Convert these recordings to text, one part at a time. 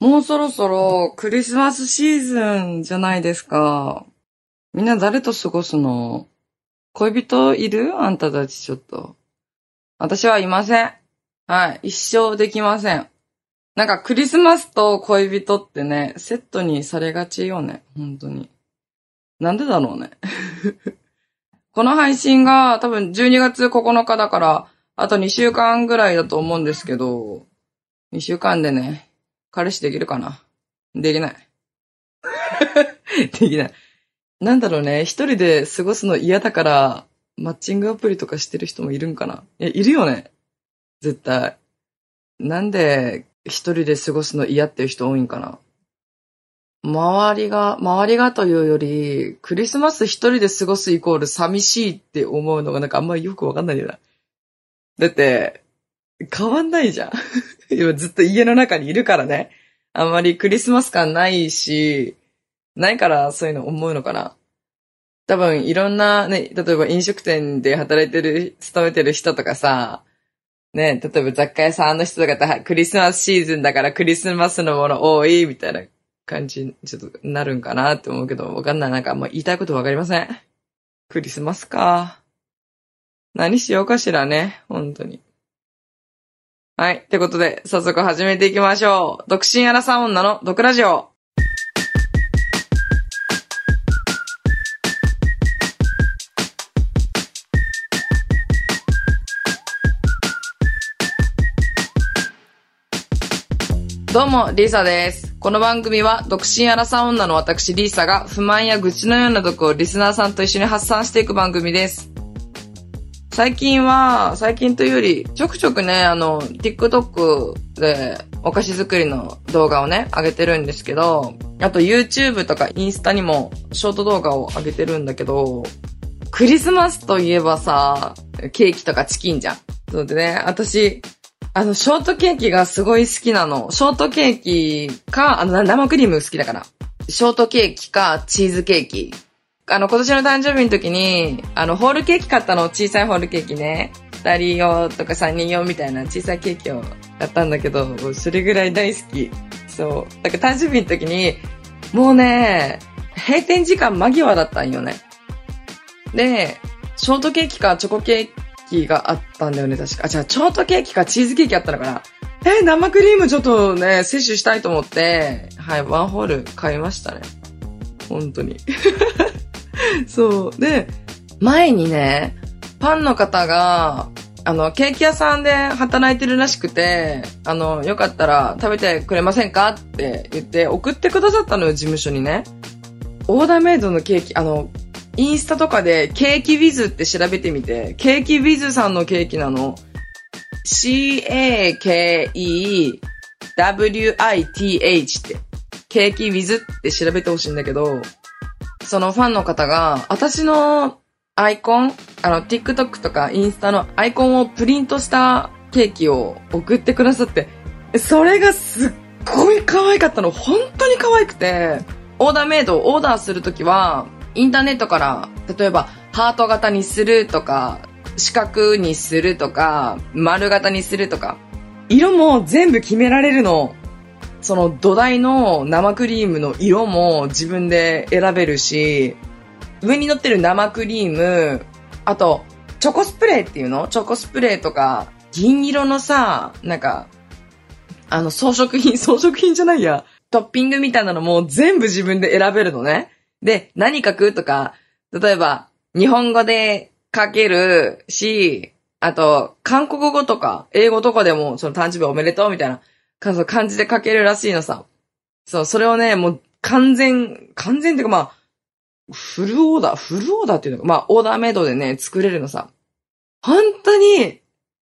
もうそろそろクリスマスシーズンじゃないですか。みんな誰と過ごすの？恋人いる？あんたたちちょっと。私はいません。はい。一生できません。なんかクリスマスと恋人ってね、セットにされがちよね。本当に。なんでだろうね。この配信が多分12月9日だから、あと2週間ぐらいだと思うんですけど、2週間でね、彼氏できるかな？できない。できない。なんだろうね、一人で過ごすの嫌だから、マッチングアプリとかしてる人もいるんかな？え、いるよね絶対。なんで一人で過ごすの嫌っていう人多いんかな？周りが、周りがというより、クリスマス一人で過ごすイコール寂しいって思うのがなんかあんまりよくわかんないんだよな。だって、変わんないじゃん。今ずっと家の中にいるからね。あんまりクリスマス感ないし、ないからそういうの思うのかな。多分いろんなね、例えば飲食店で働いてる、勤めてる人とかさ、ね、例えば雑貨屋さんの人とかってクリスマスシーズンだからクリスマスのもの多いみたいな感じにちょっとなるんかなって思うけど、わかんない。なんかあんま言いたいことわかりません。クリスマスか。何しようかしらね、本当に。はい。ってことで、早速始めていきましょう。独身アラサー女の毒ラジオ。どうも、リーサです。この番組は、独身アラサー女の私、リーサが、不満や愚痴のような毒をリスナーさんと一緒に発散していく番組です。最近は、最近というより、ちょくちょくね、あの、TikTok でお菓子作りの動画をね、上げてるんですけど、あと YouTube とかインスタにもショート動画を上げてるんだけど、クリスマスといえばさ、ケーキとかチキンじゃん。そうでね、私、あの、ショートケーキがすごい好きなの。ショートケーキか、あの、生クリーム好きだから。ショートケーキか、チーズケーキ。あの、今年の誕生日の時に、あの、ホールケーキ買ったの、小さいホールケーキね。二人用とか三人用みたいな小さいケーキを買ったんだけど、それぐらい大好き。そう。だから誕生日の時に、もうね、閉店時間間際だったんよね。で、ショートケーキかチョコケーキがあったんだよね、確か。あ、じゃあ、ショートケーキかチーズケーキあったのかなえ生クリームちょっとね、摂取したいと思って、はい、ワンホール買いましたね。本当に。そう。で、前にね、パンの方が、あの、ケーキ屋さんで働いてるらしくて、あの、よかったら食べてくれませんか？って言って送ってくださったのよ、事務所にね。オーダーメイドのケーキ、あの、インスタとかでケーキウィズって調べてみて、ケーキウィズさんのケーキなの。C-A-K-E-W-I-T-H って、ケーキウィズって調べてほしいんだけど、そのファンの方が、私のアイコン、あの、TikTok とかインスタのアイコンをプリントしたケーキを送ってくださって、それがすっごい可愛かったの。本当に可愛くて、オーダーメイドをオーダーするときは、インターネットから、例えば、ハート型にするとか、四角にするとか、丸型にするとか、色も全部決められるの。その土台の生クリームの色も自分で選べるし、上に乗ってる生クリーム、あと、チョコスプレーっていうの？チョコスプレーとか、銀色のさ、なんか、あの、装飾品、装飾品じゃないや。トッピングみたいなのも全部自分で選べるのね。で、何書くとか、例えば、日本語で書けるし、あと、韓国語とか、英語とかでも、その誕生日おめでとうみたいな感じ漢字で書けるらしいのさ。そう、それをね、もう完全、完全っていうかまあ、フルオーダー、フルオーダーっていうのか、まあ、オーダーメイドでね、作れるのさ。本当に、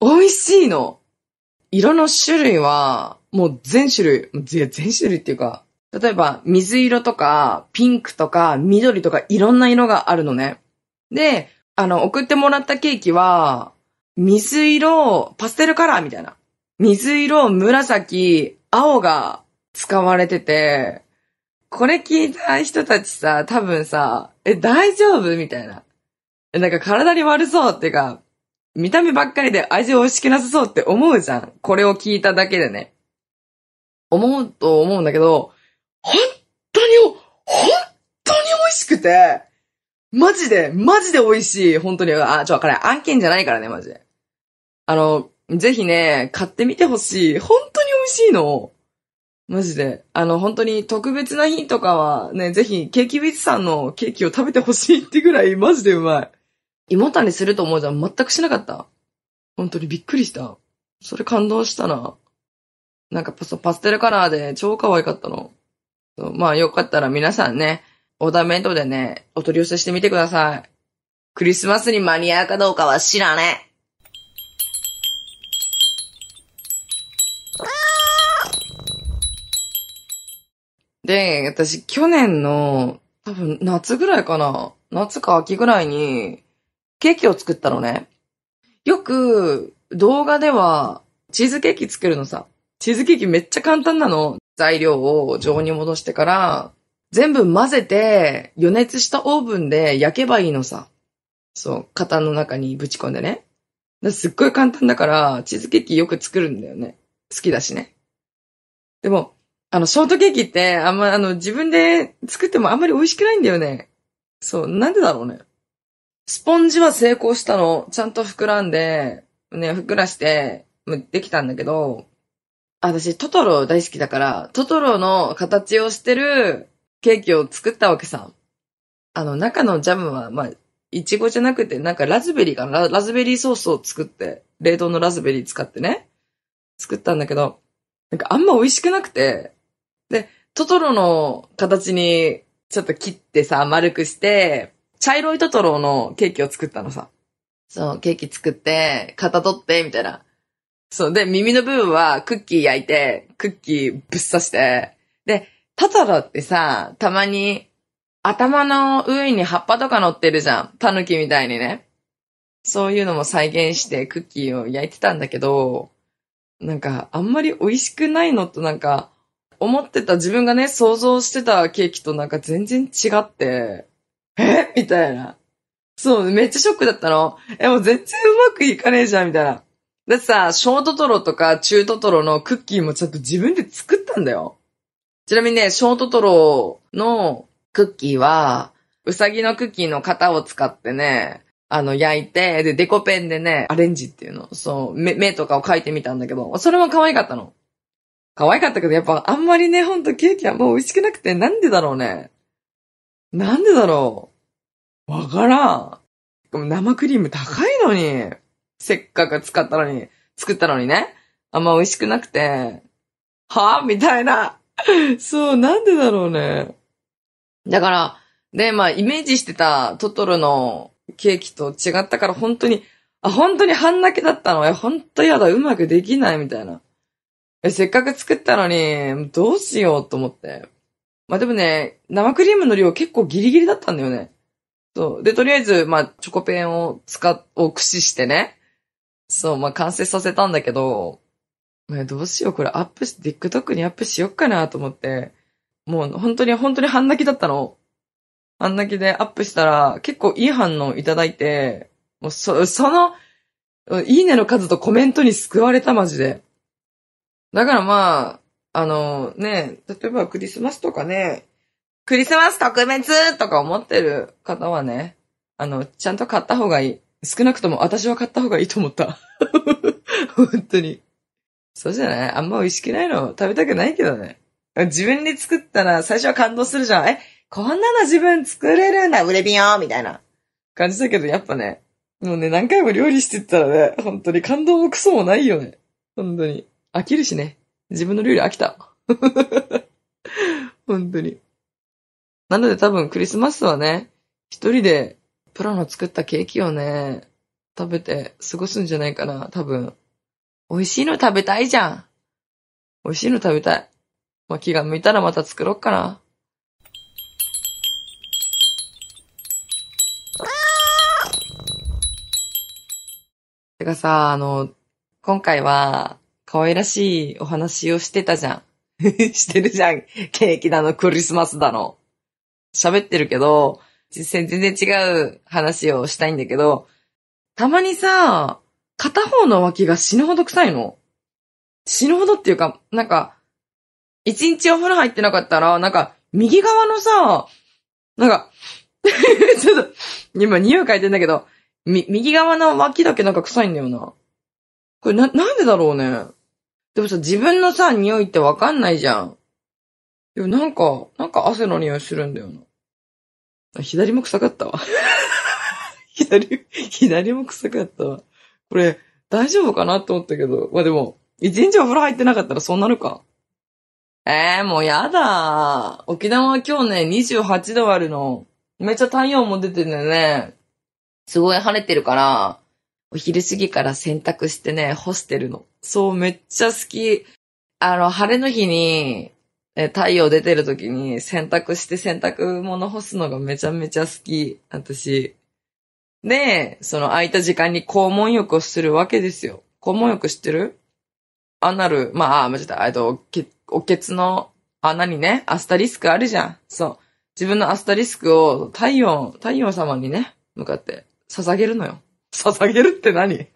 美味しいの。色の種類は、もう全種類、全全種類っていうか、例えば、水色とか、ピンクとか、緑とか、いろんな色があるのね。で、あの、送ってもらったケーキは、水色、パステルカラーみたいな。水色、紫、青が使われてて、これ聞いた人たちさ、多分さ、え、大丈夫みたいな。なんか体に悪そうっていうか、見た目ばっかりで味美味しくなさそうって思うじゃん。これを聞いただけでね。思うと思うんだけど、本当に、本当に美味しくて、マジで、マジで美味しい。本当に。あ、ちょ、これ案件じゃないからね、マジで。あの、ぜひね、買ってみてほしい。本当に美味しいの。マジで。あの、本当に特別な日とかはね、ぜひ、ケーキウィズさんのケーキを食べてほしいってぐらい、マジでうまい。胃もたれすると思うじゃん。全くしなかった。本当にびっくりした。それ感動したな。なんかパステルカラーで超可愛かったの。まあよかったら皆さんね、オーダーメイドでね、お取り寄せしてみてください。クリスマスに間に合うかどうかは知らねえ。で、私、去年の、多分、夏ぐらいかな。夏か秋ぐらいに、ケーキを作ったのね。よく、動画では、チーズケーキ作るのさ。チーズケーキめっちゃ簡単なの。材料を常温に戻してから、全部混ぜて、余熱したオーブンで焼けばいいのさ。そう、型の中にぶち込んでね。すっごい簡単だから、チーズケーキよく作るんだよね。好きだしね。でも、あの、ショートケーキって、あんま、あの、自分で作ってもあんまり美味しくないんだよね。そう、なんでだろうね。スポンジは成功したの。ちゃんと膨らんで、ね、膨らして、できたんだけど、私、トトロ大好きだから、トトロの形をしてるケーキを作ったわけさ。あの、中のジャムは、まあ、いちごじゃなくて、なんかラズベリーかなラズベリーソースを作って、冷凍のラズベリー使ってね、作ったんだけど、なんかあんま美味しくなくて、で、トトロの形にちょっと切ってさ、丸くして、茶色いトトロのケーキを作ったのさ。そう、ケーキ作って、型取って、みたいな。そう、で、耳の部分はクッキー焼いて、クッキーぶっ刺して、で、トトロってさ、たまに頭の上に葉っぱとか乗ってるじゃん。タヌキみたいにね。そういうのも再現してクッキーを焼いてたんだけど、なんか、あんまり美味しくないのとなんか、思ってた自分がね、想像してたケーキとなんか全然違って、え？みたいな。そう、めっちゃショックだったの。え、もう全然うまくいかねえじゃん、みたいな。だってさ、ショートトロとか中トトロのクッキーもちょっと自分で作ったんだよ。ちなみにね、ショートトロのクッキーは、うさぎのクッキーの型を使ってね、あの、焼いて、で、デコペンでね、アレンジっていうの、そう、目、目とかを描いてみたんだけど、それも可愛かったの。可愛かったけど、やっぱあんまりね、ほんとケーキはもう美味しくなくて、なんでだろうね。なんでだろう。わからん。生クリーム高いのに。せっかく使ったのに、作ったのにね。あんま美味しくなくて。はぁ？みたいな。そう、なんでだろうね。だから、で、まあ、イメージしてたトトロのケーキと違ったから本当に、あ、本当に半泣きだったの。いや、本当やだ、うまくできないみたいな。え、せっかく作ったのに、どうしようと思って。まあでもね、生クリームの量結構ギリギリだったんだよね。そう。で、とりあえず、まあ、チョコペンを使っ、を駆使してね。そう、まあ、完成させたんだけど、まあどうしよう、これアップし、TikTok にアップしよっかなと思って、もう本当に本当に半泣きだったの。半泣きでアップしたら、結構いい反応いただいて、もうそ、その、いいねの数とコメントに救われたマジで。だからまあ、あのね、例えばクリスマスとかね、クリスマス特別とか思ってる方はね、あの、ちゃんと買った方がいい。少なくとも私は買った方がいいと思った。本当に。そうじゃない？あんま美味しくないの食べたくないけどね。自分で作ったら最初は感動するじゃん。え、こんなの自分作れるんだ、売れびよみたいな感じだけど、やっぱね、もうね、何回も料理してったらね、本当に感動もクソもないよね。本当に。飽きるしね。自分の料理飽きた。本当に。なので多分クリスマスはね、一人でプロの作ったケーキをね、食べて過ごすんじゃないかな、多分。美味しいの食べたいじゃん。美味しいの食べたい。まあ、気が向いたらまた作ろっかな。てかさ、あの、今回は、可愛らしいお話をしてたじゃん。してるじゃん。ケーキだの、クリスマスだの。喋ってるけど、実際全然違う話をしたいんだけど、たまにさ、片方の脇が死ぬほど臭いの。死ぬほどっていうか、なんか、一日お風呂入ってなかったら、なんか、右側のさ、なんか、ちょっと、今匂い嗅いでんだけど、み、右側の脇だけなんか臭いんだよな。これな、なんでだろうね。でもさ、自分のさ、匂いってわかんないじゃん。でもなんか、なんか汗の匂いするんだよな。左も臭かったわ。左、左も臭かったわ。これ、大丈夫かなって思ったけど。まあでも、一日お風呂入ってなかったらそうなるか。ええー、もうやだ沖縄は今日ね、28度あるの。めっちゃ太陽も出ててね。すごい晴れてるから、お昼過ぎから洗濯してね、干してるの。そう、めっちゃ好き。あの、晴れの日に、え太陽出てる時に洗濯して洗濯物干すのがめちゃめちゃ好き。私。で、その空いた時間に肛門浴をするわけですよ。肛門浴知ってる？アナル、まあ、あ間違った。えっと、おけつの穴にね、アスタリスクあるじゃん。そう。自分のアスタリスクを太陽、太陽様にね、向かって捧げるのよ。捧げるって何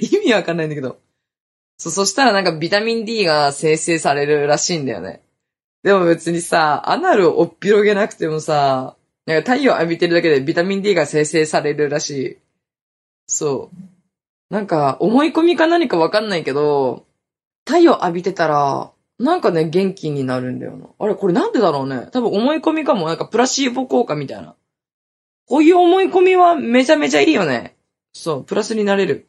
意味わかんないんだけど。そ、そしたらなんかビタミン D が生成されるらしいんだよね。でも別にさ、アナルをおっ広げなくてもさ、なんか太陽浴びてるだけでビタミン D が生成されるらしい。そう。なんか思い込みか何かわかんないけど、太陽浴びてたら、なんかね、元気になるんだよな。あれ、これなんでだろうね。多分思い込みかも。なんかプラシーボ効果みたいな。こういう思い込みはめちゃめちゃいいよね。そう、プラスになれる。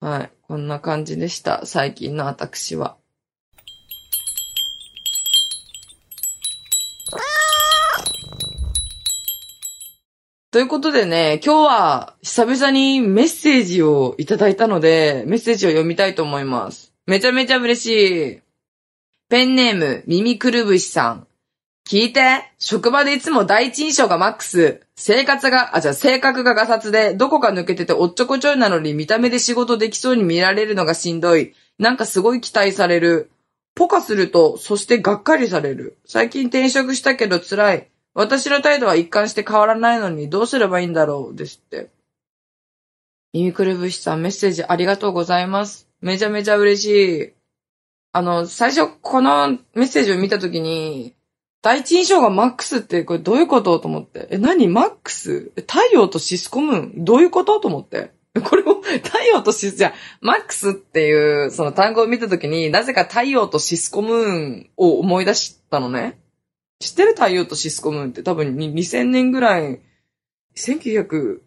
はい。こんな感じでした。最近の私は。ということでね、今日は久々にメッセージをいただいたので、メッセージを読みたいと思います。めちゃめちゃ嬉しい。ペンネーム、耳くるぶしさん。聞いて、職場でいつも第一印象がマックス。生活が、あ、じゃあ性格がガサツで、どこか抜けてておっちょこちょいなのに見た目で仕事できそうに見られるのがしんどい。なんかすごい期待される。ポカすると、そしてがっかりされる。最近転職したけど辛い。私の態度は一貫して変わらないのにどうすればいいんだろうですって。耳くるぶしさんメッセージありがとうございます。めちゃめちゃ嬉しい。あの、最初このメッセージを見たときに、第一印象がマックスってこれどういうことと思って。え、何？マックス？太陽とシスコム？ーンどういうことと思って。これも太陽とシス、じゃマックスっていうその単語を見たときに、なぜか太陽とシスコムーンを思い出したのね。知ってる太陽とシスコムーンって？多分2000年ぐらい、1990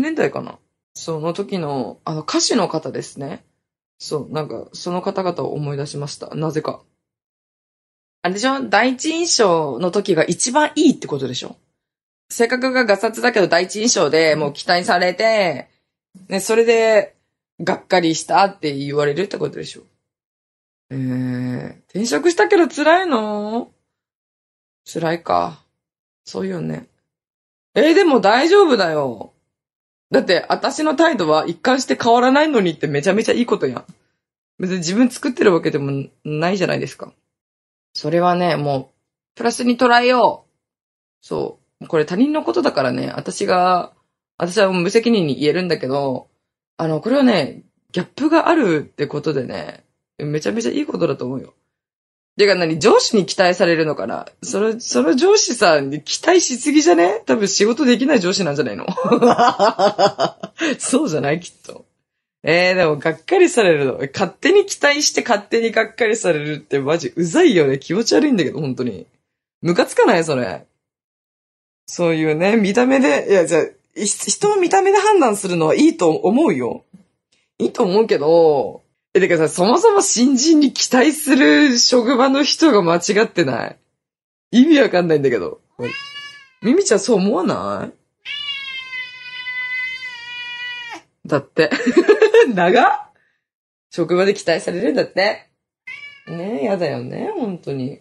年代かな。その時の、あの歌手の方ですね。そう、なんか、その方々を思い出しました。なぜか。あれでしょ？第一印象の時が一番いいってことでしょ？性格がガサツだけど第一印象でもう期待されて、ね、それで、がっかりしたって言われるってことでしょ？えー、転職したけど辛いの？辛いか。そうよね。えー、でも大丈夫だよ。だって、私の態度は一貫して変わらないのにってめちゃめちゃいいことやん。別に自分作ってるわけでもないじゃないですか。それはね、もう、プラスに捉えよう。そう。これ他人のことだからね、私が、私は無責任に言えるんだけど、あの、これはね、ギャップがあるってことでね、めちゃめちゃいいことだと思うよ。てか何、上司に期待されるのかな？その、その上司さんに期待しすぎじゃね？多分仕事できない上司なんじゃないの？そうじゃないきっと。えー、でも、がっかりされるの。勝手に期待して勝手にがっかりされるってマジうざいよね。気持ち悪いんだけど、本当に。ムカつかない？それ。そういうね、見た目で、いや、じゃあ、人を見た目で判断するのはいいと思うよ。いいと思うけど、え、てかさ、そもそも新人に期待する職場の人が間違ってない？意味わかんないんだけど。ミミちゃんそう思わない？だって。長職場で期待されるんだって。ねえ、やだよね、本当に。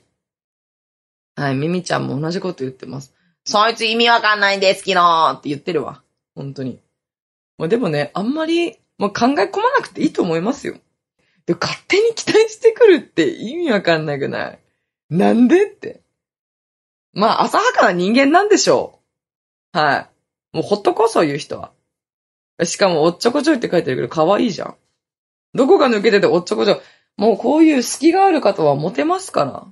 はい、ミミちゃんも同じこと言ってます。そいつ意味わかんないんですけどって言ってるわ。本当に。まあ、でもね、あんまり、もう考え込まなくていいと思いますよ。で勝手に期待してくるって意味わかんなくない？なんでって。まあ、浅はかな人間なんでしょう。はい。もうほっとこう、そういう人は。しかも、おっちょこちょいって書いてるけど、可愛いじゃん。どこが抜けてておっちょこちょい。もうこういう隙がある方はモテますから。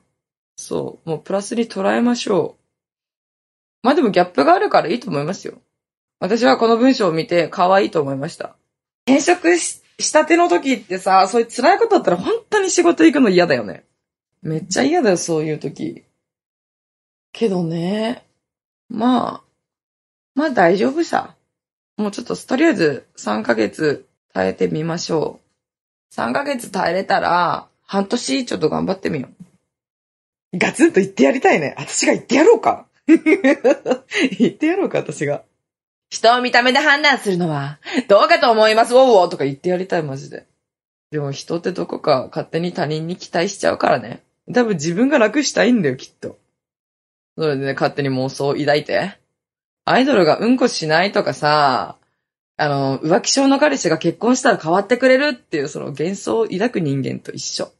そう。もうプラスに捉えましょう。まあでもギャップがあるからいいと思いますよ。私はこの文章を見て可愛いと思いました。転職ししたての時ってさ、そういう辛いことだったら本当に仕事行くの嫌だよね。めっちゃ嫌だよ、そういう時。けどね、まあ、まあ大丈夫さ。もうちょっととりあえず3ヶ月耐えてみましょう。3ヶ月耐えれたら、半年ちょっと頑張ってみよう。ガツンと言ってやりたいね。私が言ってやろうか。言ってやろうか、私が。人を見た目で判断するのは、どうかと思います、ウォーウォーとか言ってやりたい、マジで。でも人ってどこか勝手に他人に期待しちゃうからね。多分自分が楽したいんだよ、きっと。それでね、勝手に妄想を抱いて。アイドルがうんこしないとかさ、あの、浮気症の彼氏が結婚したら変わってくれるっていうその幻想を抱く人間と一緒。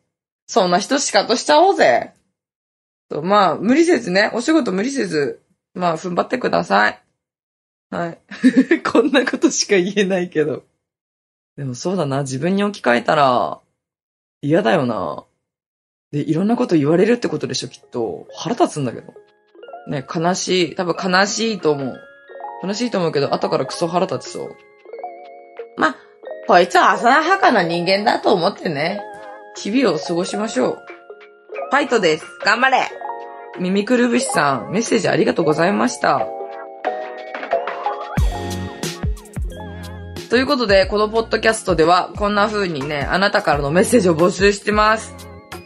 そんな人しかとしちゃおうぜ。とまあ、無理せずね、お仕事無理せず、まあ、踏ん張ってください。はい。こんなことしか言えないけど。でもそうだな、自分に置き換えたら、嫌だよな。で、いろんなこと言われるってことでしょ、きっと。腹立つんだけど。ね、悲しい。多分悲しいと思う。悲しいと思うけど、後からクソ腹立ちそう。ま、こいつは浅はかな人間だと思ってね。日々を過ごしましょう。ファイトです。頑張れミミクルブシさん、メッセージありがとうございました。ということで、このポッドキャストでは、こんな風にね、あなたからのメッセージを募集してます。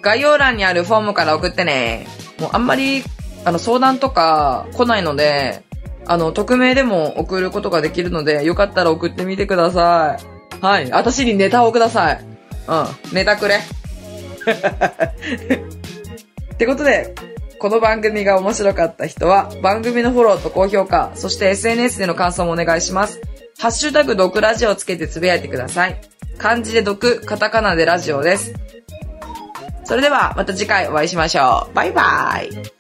概要欄にあるフォームから送ってね。もうあんまり、あの、相談とか来ないので、あの、匿名でも送ることができるので、よかったら送ってみてください。はい。私にネタをください。うん。ネタくれ。ってことで、この番組が面白かった人は、番組のフォローと高評価、そして SNS での感想もお願いします。ハッシュタグ毒ラジオをつけてつぶやいてください。漢字で毒、カタカナでラジオです。それでは、また次回お会いしましょう。バイバイ。「